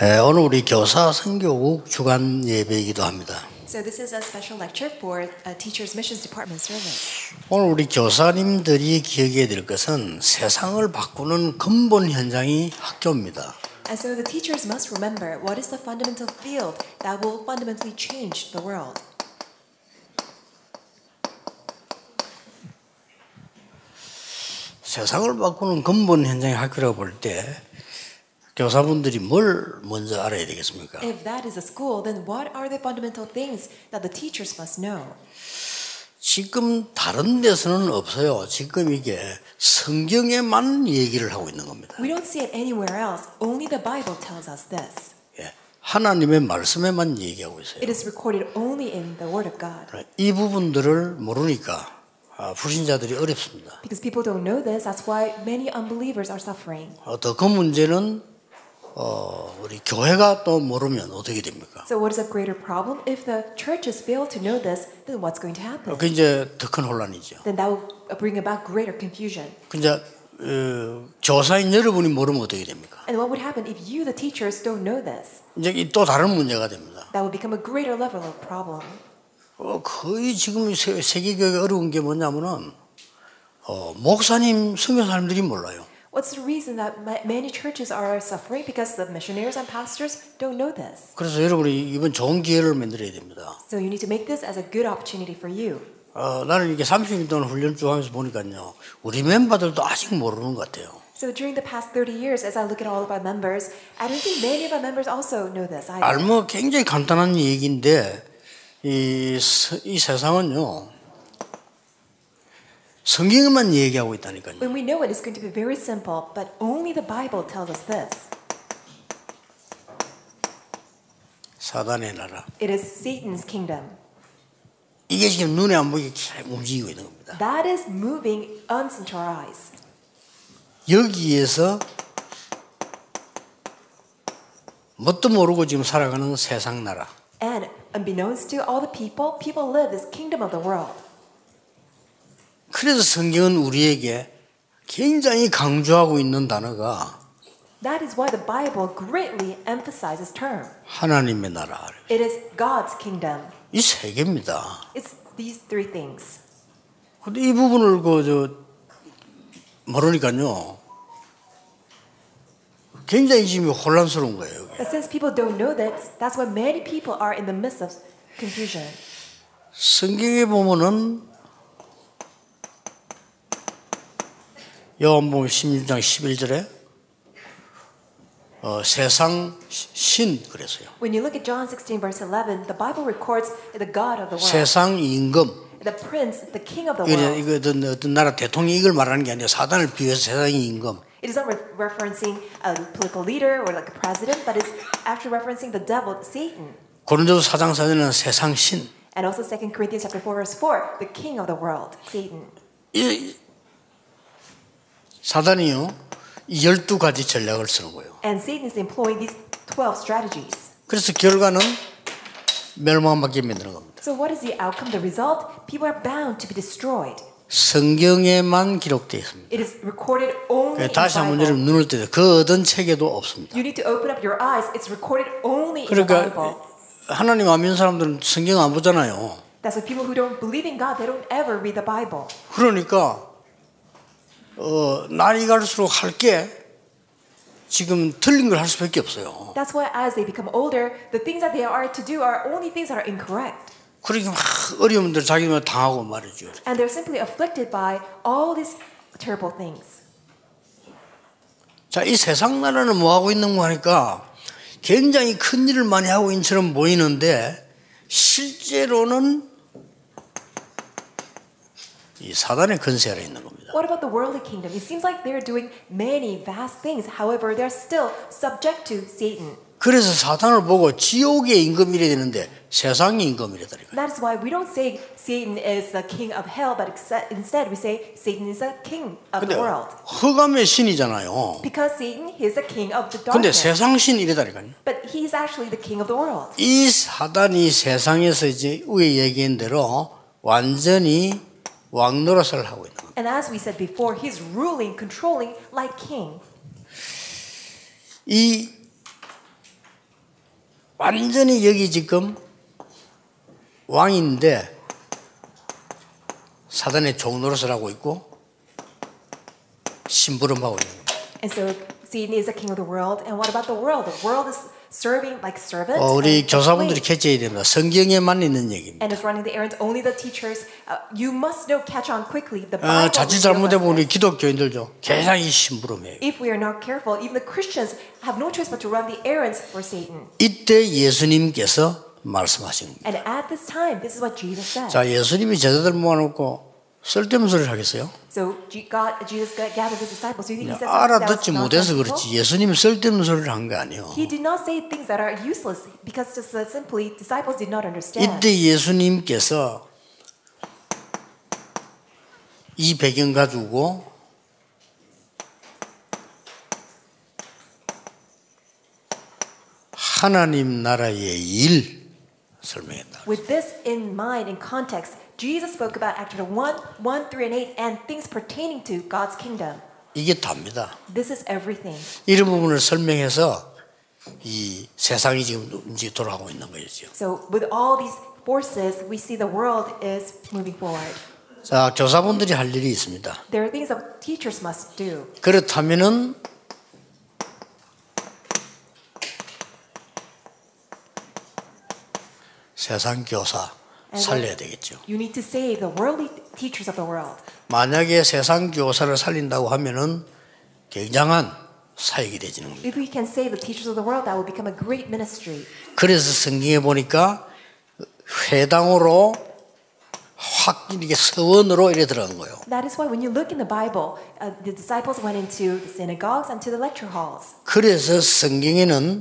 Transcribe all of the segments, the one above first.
에, 오늘 우리 교사 선교국 주간 예배이기도 합니다. So this is a special lecture for uh, Teachers Missions Department Service. 오늘 우리 교사님들이 기억해야 될 것은 세상을 바꾸는 근본 현장이 학교입니다. And so the teachers must remember what is the fundamental field that will fundamentally change the world. 세상을 바꾸는 근본 현장이 학교라고 볼때 교사분들이 뭘 먼저 알아야 되겠습니까? If that is a school, then what are the fundamental things that the teachers must know? 지금 다른 데서는 없어요. 지금 이게 성경에만 얘기를 하고 있는 겁니다. We don't see it anywhere else. Only the Bible tells us this. 예, 하나님의 말씀에만 얘기하고 있어요. It is recorded only in the Word of God. 이 부분들을 모르니까 아, 불신자들이 어렵습니다. Because people don't know this, that's why many unbelievers are suffering. 어, 더그 문제는 어, 우리 교회가 또 모르면 어떻게 됩니까? So what is a greater problem? If the churches fail to know this, then what's going to happen? 그 이제 더 큰 혼란이죠. Then that will bring about greater confusion. 그 이제 어, 교사인 여러분이 모르면 어떻게 됩니까? And what would happen if you, the teachers, don't know this? 이제 이또 다른 문제가 됩니다. That would become a greater level of problem. 어, 거의 지금 세, 세계교회 어려운 게 뭐냐면은 어, 목사님, 선교사님들이 몰라요. What's the reason that ma- many churches are suffering? Because the missionaries and pastors don't know this. 그래서 여러분이 이번 좋은 기회를 만들어야 됩니다. So you need to make this as a good opportunity for you. 어, 나는 이게 30년 동안 훈련 쭉 하면서 보니까요. 우리 멤버들도 아직 모르는 것 같아요. So during the past 30 years, as I look at all of our members, I don't think many of our members also know this either. 알면 굉장히 간단한 얘기인데 이, 서- 이 세상은요. 성경에만 얘기하고 있다니까요. When we know it, it's going to be very simple, but only the Bible tells us this. 사단의 나라. It is Satan's kingdom. 이게 지금 눈에 안 보이게 계속 움직이고 있는 겁니다. That is moving into our eyes. 여기에서 뭣도 모르고 지금 살아가는 세상 나라. And unbeknownst to all the people, people live this kingdom of the world. 그래서 성경은 우리에게 굉장히 강조하고 있는 단어가 That is why the Bible greatly emphasizes term. 하나님의 나라. It is God's kingdom. 이 세 개입니다. It's these three things. 근데 이 부분을 그저 모르니까요. 굉장히 지금 혼란스러운 거예요. But since people don't know that, that's why many people are in the midst of confusion. 성경에 보면은 요한복음 16장 11절에 어, 세상 신 그랬어요. When you look at John 16, verse 11, the Bible records the God of the world, 세상 임금 the prince, the king of the world. 이거 어떤, 어떤 나라 대통령 이걸 말하는 게 아니라 사단을 비해서 세상 임금. It is not re- referencing a political leader or like a president, but it's actually referencing the devil, Satan. 고린도서 4장 4절에는 세상 신. And also 2 Corinthians chapter 4, verse 4, the king of the world, Satan. 이 사단이요 이 12가지 전략을 쓰는 거예요. And Satan is employing these 12 strategies. 그래서 결과는 멸망밖에 만드는 겁니다. So what is the outcome, the result? People are bound to be destroyed. 성경에만 기록되어 있습니다. It is recorded only in the 다시 한번 Bible. 여러분 눈을 뜨요 그 어떤 책에도 없습니다. You need to open up your eyes. It's recorded only in the 그러니까 Bible. 하나님 안 믿는 사람들은 성경 안 보잖아요. That's why people who don't believe in God, they don't ever read the Bible. 그러니까 어, 날이 갈수록 할 게 지금 틀린 걸 할 수밖에 없어요. That's why as they become older, the things that they are to do are only things that are incorrect. 그러니까 막 어려움들 자기만 당하고 말이죠. And they're simply afflicted by all these terrible things. 자, 이 세상 나라는 뭐 하고 있는 거 하니까 굉장히 큰 일을 많이 하고 있는 처럼 보이는데 실제로는 이 사단의 근세 아래 있는 겁니다. What about the worldly kingdom? It seems like they're doing many vast things. However, they're still subject to Satan. 그래서 사단을 보고 지옥의 임금이래 되는데 세상의 임금이래다니까. That is why we don't say Satan is the king of hell, but exce- instead we say Satan is the king of 근데 the world. 허감의 신이잖아요. Because Satan is the king of the 근데 darkness. 세상 신이래다니까요. But he's actually the king of the world. 이 사단이 세상에서 이제 위에 얘기한 대로 완전히 왕 노릇을 하고 있는 겁니다. And as we said before, he's ruling, controlling like king. 이 완전히 여기 지금 왕인데 사단의 종 노릇을 하고 있고 심부름하고 있는 거예요. And so Satan is the king of the world. And what about the world? The world is serving like servants. 어, 우리 and 교사분들이. 캐치해야 됩니다. 성경에만 있는 얘기입니다. And is running the errands. Only the teachers. Uh, you must know, catch on quickly. The 어, Bible. 자칫 reveals 잘못해보면 us 우리. 기독교인들도 굉장히 심부름해요. If we are not careful, even the Christians have no choice but to run the errands for Satan. 이때 예수님께서 말씀하신 겁니다. And at this time, this is what Jesus said. 자, 예수님이 제자들 모아놓고 쓸데없는 소리를 하겠어요? 알아듣지 못해서? 그렇지 예수님이 쓸데없는 소리를 한게 아니에요. He did not say things that are useless because just uh, simply disciples did not understand. 이때 예수님께서 이 배경 가지고 하나님 나라의 일 설명했다. With this in mind, in context, Jesus spoke about Acts chapter 1, 1, 3, and 8, and things pertaining to God's kingdom. 이게 답니다. This is everything. 이런 부분을 설명해서 이 세상이 지금 이제 돌아가고 있는 거죠. So, with all these forces, we see the world is moving forward. 자, 교사분들이 할 일이 있습니다. There are things that teachers must do. 그렇다면은 세상 교사 살려야 되겠죠. You need to save the worldly teachers of the world. 만약에 세상 교사를 살린다고 하면은 굉장한 사역이 되지는 겁니다. If we can save the teachers of the world, that will become a great ministry. 그래서 성경에 보니까 회당으로 확 이렇게 서원으로 이래 들어간 거예요. That is why when you look in the Bible, uh, the disciples went into the synagogues and to the lecture halls. 그래서 성경에는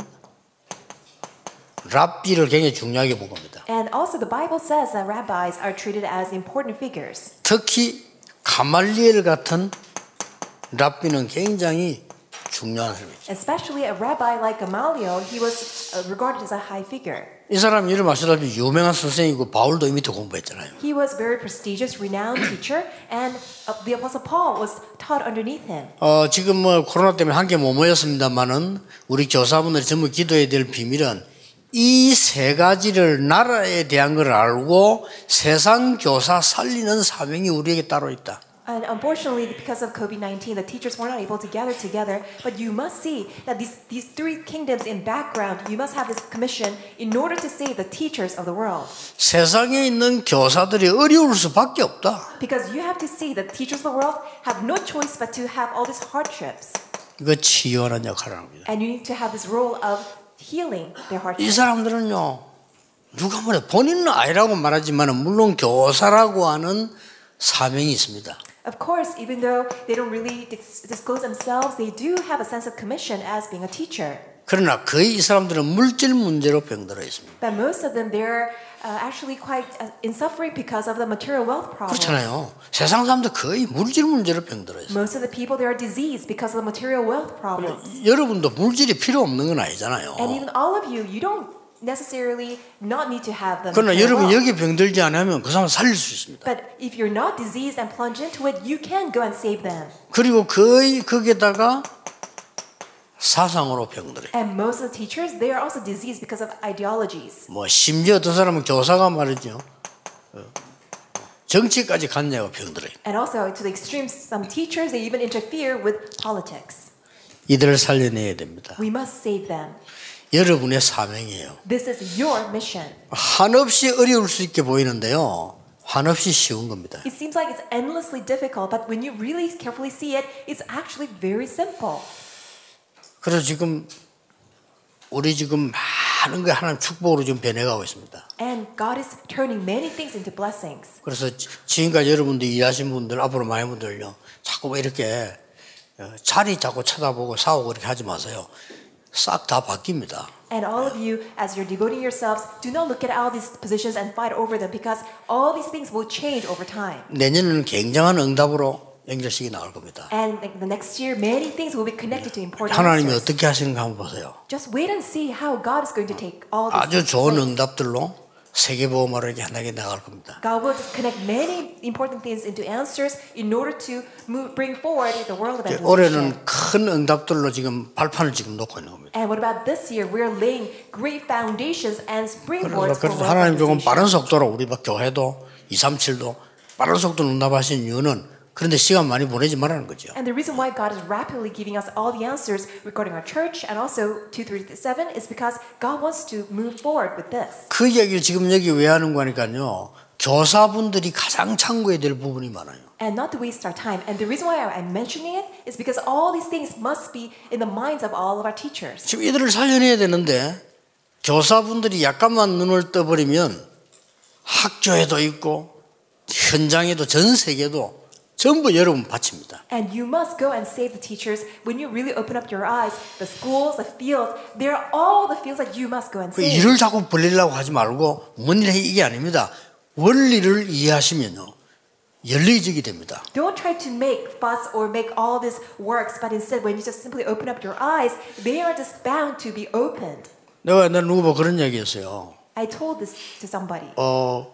랍비를 굉장히 중요하게 본 겁니다. And also, the Bible says that rabbis are treated as important figures. 특히 가말리엘 같은 랍비는 굉장히 중요한 사람이죠. Especially a rabbi like Gamaliel, he was uh, regarded as a high figure. 이 사람이 이름 아시다시피 유명한 선생이고 바울도 이 밑에 공부했잖아요. He was a very prestigious, renowned teacher, and uh, the Apostle Paul was taught underneath him. 어, 지금 뭐 코로나 때문에 함께 못 모였습니다만은 우리 교사분들이 전부 기도해야 될 비밀은 이 세 가지를 나라에 대한 걸 알고 세상 교사 살리는 사명이 우리에게 따로 있다. And unfortunately, because of COVID 19, the teachers were not able to gather together. But you must see that these, these three kingdoms in background, you must have this commission in order to save the teachers of the world. 세상에 있는 교사들이 어려울 수밖에 없다. Because you have to see that teachers of the world have no choice but to have all these hardships. 이거 치유하는 역할을 합니다. And you need to have this role of healing their 이 hardships. 사람들은요, 누가 뭐래 본인은 아니라고 말하지만 물론 교사라고 하는 사명이 있습니다. Of course, even though they don't really dis- disclose themselves, they do have a sense of commission as being a teacher. 그러나 거의 이 사람들은 물질 문제로 병들어 있습니다. But most of them, they're uh, actually quite uh, in suffering because of the material wealth problem. 그렇잖아요. 세상 사람들 거의 물질 문제로 병들어 있어요. Most of the people, they are diseased because of the material wealth problem. 여러분도 물질이 필요 없는 건 아니잖아요. And even all of you, you don't necessarily not need to have the 그러나 여러분. 여기 병들지 않으면 그 사람 살릴 수 있습니다. But if you're not diseased and plunge into it, you can go and save them. 그리고 거의 거기에다가 사상으로 병들어요. And most of the teachers, they are also diseased because of ideologies. 뭐 심지어 어떤 사람은 교사가 말이죠. 어, 정치까지 갔냐고 병들어요. And also, to the extremes, some teachers, they even interfere with politics. 이들을 살려내야 됩니다. We must save them. 여러분의 사명이에요. This is your mission. 한없이 어려울 수 있게 보이는데요. 한없이 쉬운 겁니다. It seems like it's endlessly difficult, but when you really carefully see it, it's actually very simple. 그래서 지금 우리 지금 많은 게 하나님 축복으로 좀 변해가고 있습니다. And God is turning many things into blessings. 그래서 지- 지금까지 여러분들 일하신 분들 앞으로 많은 분들요 자꾸 뭐 이렇게 어, 자리 자꾸 쳐다보고 싸우고 이렇게 하지 마세요. 싹 다 바뀝니다. And all of you, as you're devoting yourselves, do not look at all these positions and fight over them because all these things will change over time. 내년에는 굉장한 응답으로 연결식이 나올 겁니다. And the next year, many things will be connected to important 하나님이. 어떻게 하시는가 한번 보세요. Just wait and see how God is going to take all these 아주 things 좋은. 응답들로 세계보험으로 이렇게 하나게 나갈 겁니다. God will just connect many important things into answers in order to move, bring forward the world evangelization. 올해는 큰 응답들로 지금 발판을 지금 놓고 있는 겁니다. And what about this year? We're laying great foundations and springboards for 그래서 world 하나님 조금. 빠른 속도로 우리 막 교회도 237도 빠른 속도로 응답하신 이유는 그런데 시간 많이 보내지 말라는 거죠. And the reason why God is rapidly giving us all the answers regarding our church and also 237 is because God wants to move forward with this. 그 얘기를 지금 여기 왜 하는 거니까요. 교사분들이 가장 참고해야 될 부분이 많아요. And not to waste our time. And the reason why I'm mentioning it is because all these things must be in the minds of all of our teachers. 지금 이들을 살려내야 되는데 교사분들이 약간만 눈을 떠버리면 학교에도 있고 현장에도 전 세계도 전부 여러분 바칩니다. And you must go and save the teachers. When you really open up your eyes, the schools, the fields, they're all the fields that you must go and 그 save. 일을 자꾸 벌리려고 하지 말고 뭔일 이게 아닙니다. 원리를 이해하시면요 열리지게 됩니다. Don't try to make fuss or make all these works, but instead, when you just simply open up your eyes, they are just bound to be opened. 내가 옛날 누구 뭐 그런 얘기했어요. I told this to somebody, 어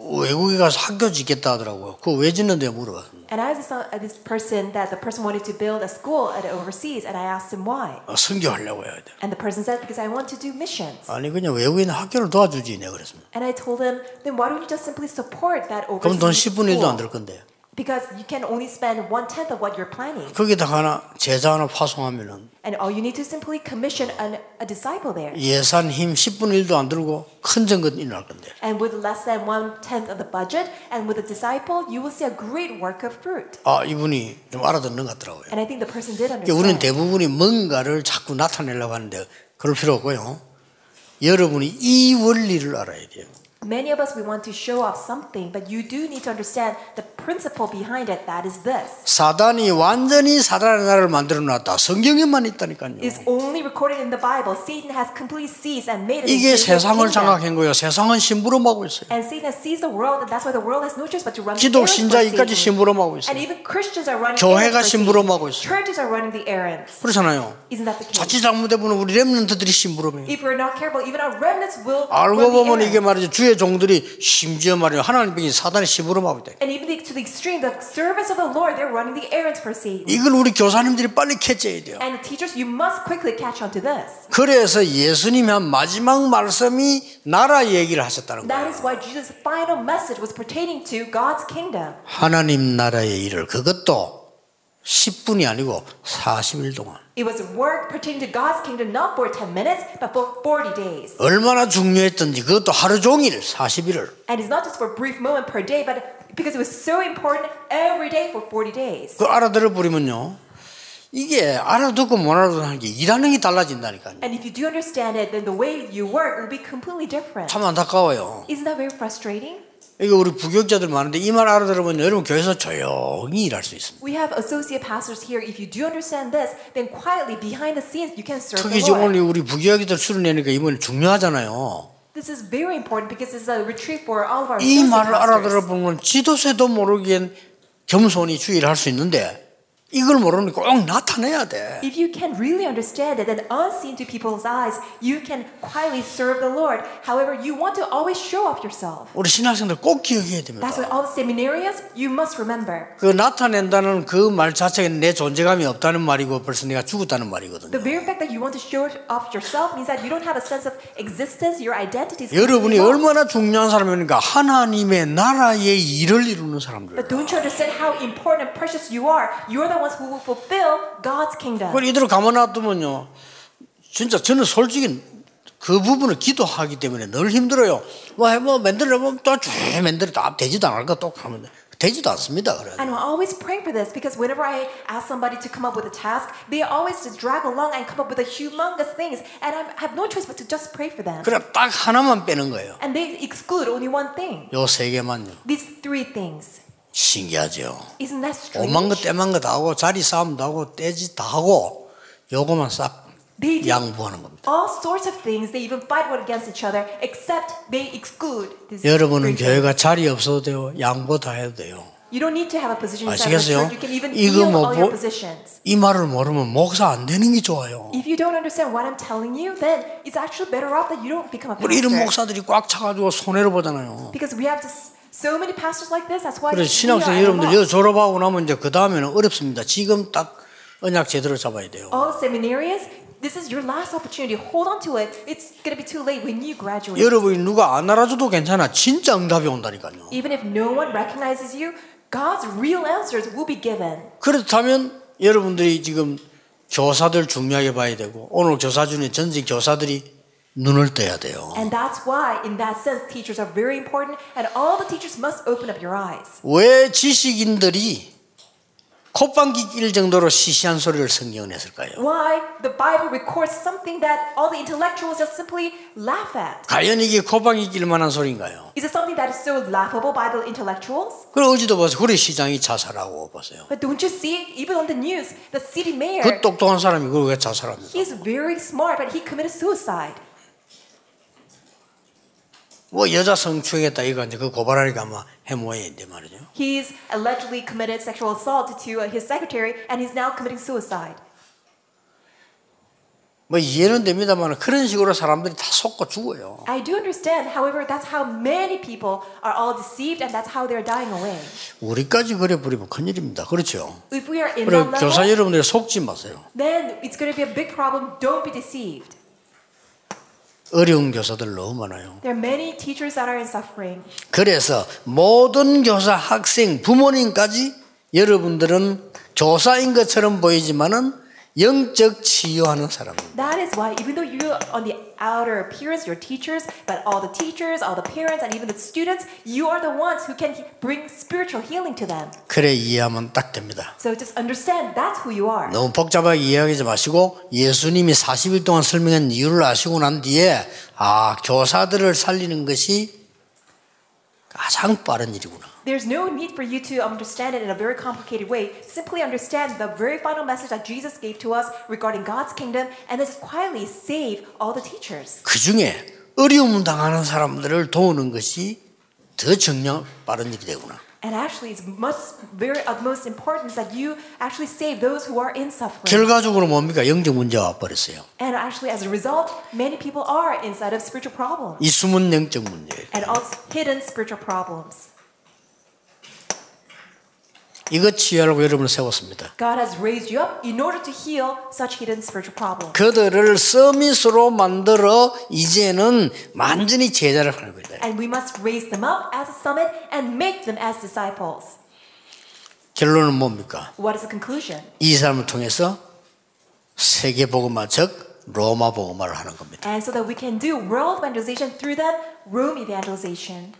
외국에 가서 학교 짓겠다 하더라고요. 그거 왜 짓는데 물어봤어요. and I asked this, uh, this person that the person wanted to build a school at overseas, and I asked him why. 어, 선교하려고 해야 돼. And the person said, because I want to do missions. 아니 그냥 있는 학교를 도와주지 내가 그랬습니다. And I told him, then why don't you just simply support that 그럼 돈 overseas 10분의 1도 안 school? 들 건데. Because you can only spend one tenth of what you're planning. 거기다가 하나 제자 하나 파송하면은 And all you need to simply commission an, a disciple there. 예산 힘 10분의 1도 안 들고 큰 정권 일어날 건데. And with less than one tenth of the budget, and with a disciple, you will see a great work of fruit. 아 이분이 좀 알아듣는 것 같더라고요. And I think the person did 그러니까 우리는 understand. 대부분이 뭔가를 자꾸 나타내려고 하는데 그럴 필요 없고요. 여러분이 이 원리를 알아야 돼요. Many of us, we want to show off something, but you do need to understand the principle behind it. That is this. 사단이 완전히 사단의 나라를 만들어 놨다. 성경에만 있다니까요. Is only recorded in the Bible. Satan has completely seized and made it 이게 세상을. 장악한 거예요. 세상은 심부름하고 있어요. And Satan has seized the world, and that's why the world has no choice but to run the 기독 신자이까지. 심부름하고 And 있어요. even Christians are running 교회가 심부름하고. 있어요. Churches are running the errands. 그렇잖아요. Isn't that the case? 자칫 잘못해보면 우리 렘넌트들이 심부름해요. If we're not careful, even our remnants will 알고 보면 이게. 말이죠. 주의 종들이 심지어 말이요. 하나님 병이 사단이 심부름 하고 있다. And even to the extreme, the servants of the Lord, they're running the errands for Satan. 이걸 우리 교사님들이 빨리 캐쳐야 돼요. And the teachers, you must quickly catch on to this. 그래서 예수님이 한 마지막 말씀이 나라 얘기를 하셨다는 거예요. That is why Jesus' final message was pertaining to God's kingdom. 하나님 나라의 일을 그것도 10분이 아니고 40일 동안 It was work pertaining to God's kingdom not for 10 minutes, but for 40 days. 얼마나 중요했던지 그것도 하루 종일 40일을 And it's not just for a brief moment per day, but because it was so important every day for 40 days. 그 알아들어 버리면요 이게 알아듣고 못 알아듣는 게 일하는 게 달라진다니까요 And if you do understand it, then the way you work will be completely different. 참 안타까워요 Isn't that very frustrating? 이거 우리 부교육자들 많은데 이 말 알아들으면 여러분 교회에서 조용히 일할 수 있습니다 We have associate pastors here. If you do understand this, then quietly behind the scenes you can serve the 특히 지금 오늘 Lord. 우리 부교육자들 수련회니까 이번에 중요하잖아요 This is very important because it's a retreat for all of our 이 말을 알아들어. 보면 지도세도 모르기엔 겸손히 주의를 할 수 있는데 이걸 모르면 꼭 나타내야 돼. If you can really understand it, then unseen to people's eyes, you can quietly serve the Lord. However, you want to always show off yourself. 우리 신학생들 꼭 기억해야 됩니다. That's why all the seminarians, you must remember. 그 나타낸다는 그 말 자체가 내 존재감이 없다는 말이고 벌써 내가 죽었다는 말이거든요. The very fact that you want to show off yourself means that you don't have a sense of existence, your identity is 여러분이. 얼마나 중요한 사람입니까? 하나님의 나라의 일을 이루는 사람들. But don't you understand how important and precious you are? You're the ones who will fulfill God's kingdom. 그걸 이대로 가만 놔두면요. 진짜 저는 솔직히 그 부분을 기도하기 때문에 늘 힘들어요. 뭐, 해, 뭐, 만들어 보면 또쭉 만들어. 다 되지도 않을 거또 하면 되지도 않습니다. 그래. And I'm always praying for this because whenever I ask somebody to come up with a task, they always just drag along and come up with a humongous things, and I have no choice but to just pray for them. 그래, 딱 하나만 빼는 거예요. And they exclude only one thing. 요세 개만요. These three things. 신기하죠. Isn't that 오만 거 strange? 떼만 거다 하고 자리 싸움도 하고 떼지 다 하고 요거만 싹 They 양보하는 겁니다. all sorts of things. They even fight one against each other, except they exclude this. 여러분은. 교회가 자리 없어도 돼요. 양보 다 해도 돼요. You don't need to have a position 아시겠어요? You can even 이거 yield 뭐 all your 뭐- positions. 이 말을 모르면 목사 안 되는 게 좋아요. If you don't understand what I'm telling you, then it's actually better off that you don't become a 우리 이런 pastor. 목사들이 꽉 차가지고 손해를 보잖아요. Because we have just so many pastors like this. That's why 그래서 신학생 여러분들. 여기 졸업하고 나면 이제 그 다음에는 어렵습니다. 지금 딱 언약 제대로 잡아야 돼요. All seminarians, this is your last opportunity. Hold on to it. It's to be too late when you graduate. 여러분이 누가 안 알아줘도 괜찮아. 진짜 응답이 온다니까요. Even if no one recognizes you, God's real answers will be given. 그렇다면 여러분들이 지금 교사들 중요하게 봐야 되고 오늘 교사 중에 전직 교사들이 눈을 떠야 돼요. And that's why, in that sense, teachers are very important, and all the teachers must open up your eyes. 왜 지식인들이 콧방귀 낄 정도로 시시한 소리를 성경은 했을까요? Why the Bible records something that all the intellectuals just simply laugh at. 과연 이게 콧방귀 낄 만한 소리인가요? Is it something that is so laughable by the intellectuals? 그럼 어제도 보세요. 구리 시장이 자살하고 보세요. But don't you see, even on the news, the city mayor, 그 똑똑한 사람이 그걸 왜 자살합니까? he's very smart, but he committed suicide. 뭐 여자 성추행했다 이거 이제 그 고발하니까 아마 해모해인데 말이죠. He's allegedly committed sexual assault to uh, his secretary, and he's now committing suicide. 뭐 이해는 됩니다만 그런 식으로 사람들이 다 속고 죽어요. I do understand, however, that's how many people are all deceived, and that's how they're dying away. 우리까지 그래 버리면 큰일입니다. 그렇죠? If we are in that 교사 level, 여러분들이 속지 마세요. then it's going to be a big problem. Don't be deceived. 어려운 교사들 너무 많아요. There are many teachers that are in suffering. 그래서 모든 교사, 학생, 부모님까지 여러분들은 교사인 것처럼 보이지만은 영적 치유하는 사람입니다. That is why, even though you, on the outer appearance, you're teachers, but all the teachers, all the parents, and even the students, you are the ones who can bring spiritual healing to them. 그래 이해하면 딱 됩니다. So just understand that's who you are. 너무 복잡하게 이해하지 마시고 예수님이 40일 동안 설명한 이유를 아시고 난 뒤에 아 교사들을 살리는 것이 가장 빠른 일이구나. There's no need for you to understand it in a very complicated way. Simply understand the very final message that Jesus gave to us regarding God's kingdom and just quietly save all the teachers. 그 중에 어려움 당하는 사람들을 도우는 것이 더 정량 빠른 일이 되구나. And actually, it's much, very of most importance that you actually save those who are in suffering. 결과적으로 뭡니까? 영적 문제가 와버렸어요. And actually, as a result, many people are inside of spiritual problems 이 숨은 영적 문제. and also hidden spiritual problems. 이것 치유하려고 여러분을 세웠습니다. God has raised you up in order to heal such hidden spiritual problems. 그들을 서밋으로 만들어 이제는 완전히 제자를 하는 거다. And we must raise them up as a summit and make them as disciples. 결론은 뭡니까? What is the conclusion? 이 사람을 통해서 세계 복음화 즉 로마 복음화를 하는 겁니다. And so that we can do world evangelization through them, Rome evangelization.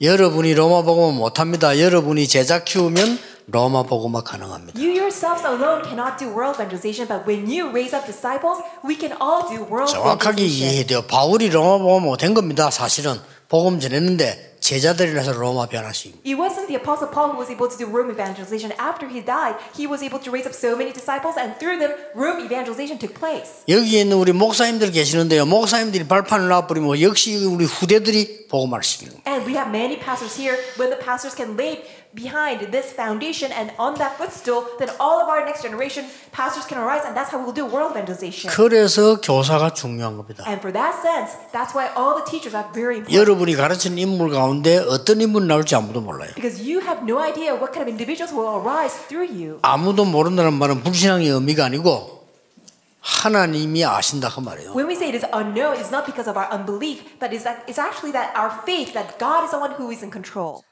여러분이 로마 복음화 못합니다. 여러분이 제자 키우면 로마 복음화 가능합니다. You yourselves alone cannot do world evangelization, but when you raise up disciples, we can all do world 정확하게 evangelization. 이해해야 돼요. 바울이 로마 복음화 못한 겁니다. 사실은 복음 전했는데 제자들이라서 로마 변화식. It wasn't the Apostle Paul who was able to do Rome evangelization. After he died, he was able to raise up so many disciples, and through them, Rome evangelization took place. 여기에 있는 우리 목사님들 계시는데요. 목사님들이 발판을 놔버리면 역시 우리 후대들이 복음화를 시키는. And we have many pastors here. When the pastors can lay behind this foundation and on that footstool, then all of our next generation pastors can arise, and that's how we'll do world evangelization. 그래서 교사가 중요한 겁니다. And for that sense, that's why all the teachers are very important. 여러분이 가르치는 인물 가운데 어떤 인물이 나올지 아무도 몰라요. Because you have no idea what kind of individuals will arise through you. 아무도 모른다는 말은 불신앙의 의미가 아니고 하나님이 아신다 그 말이에요. When we say it is unknown, it's not because of our unbelief, but it's, that, it's actually that our faith that God is the one who is in control.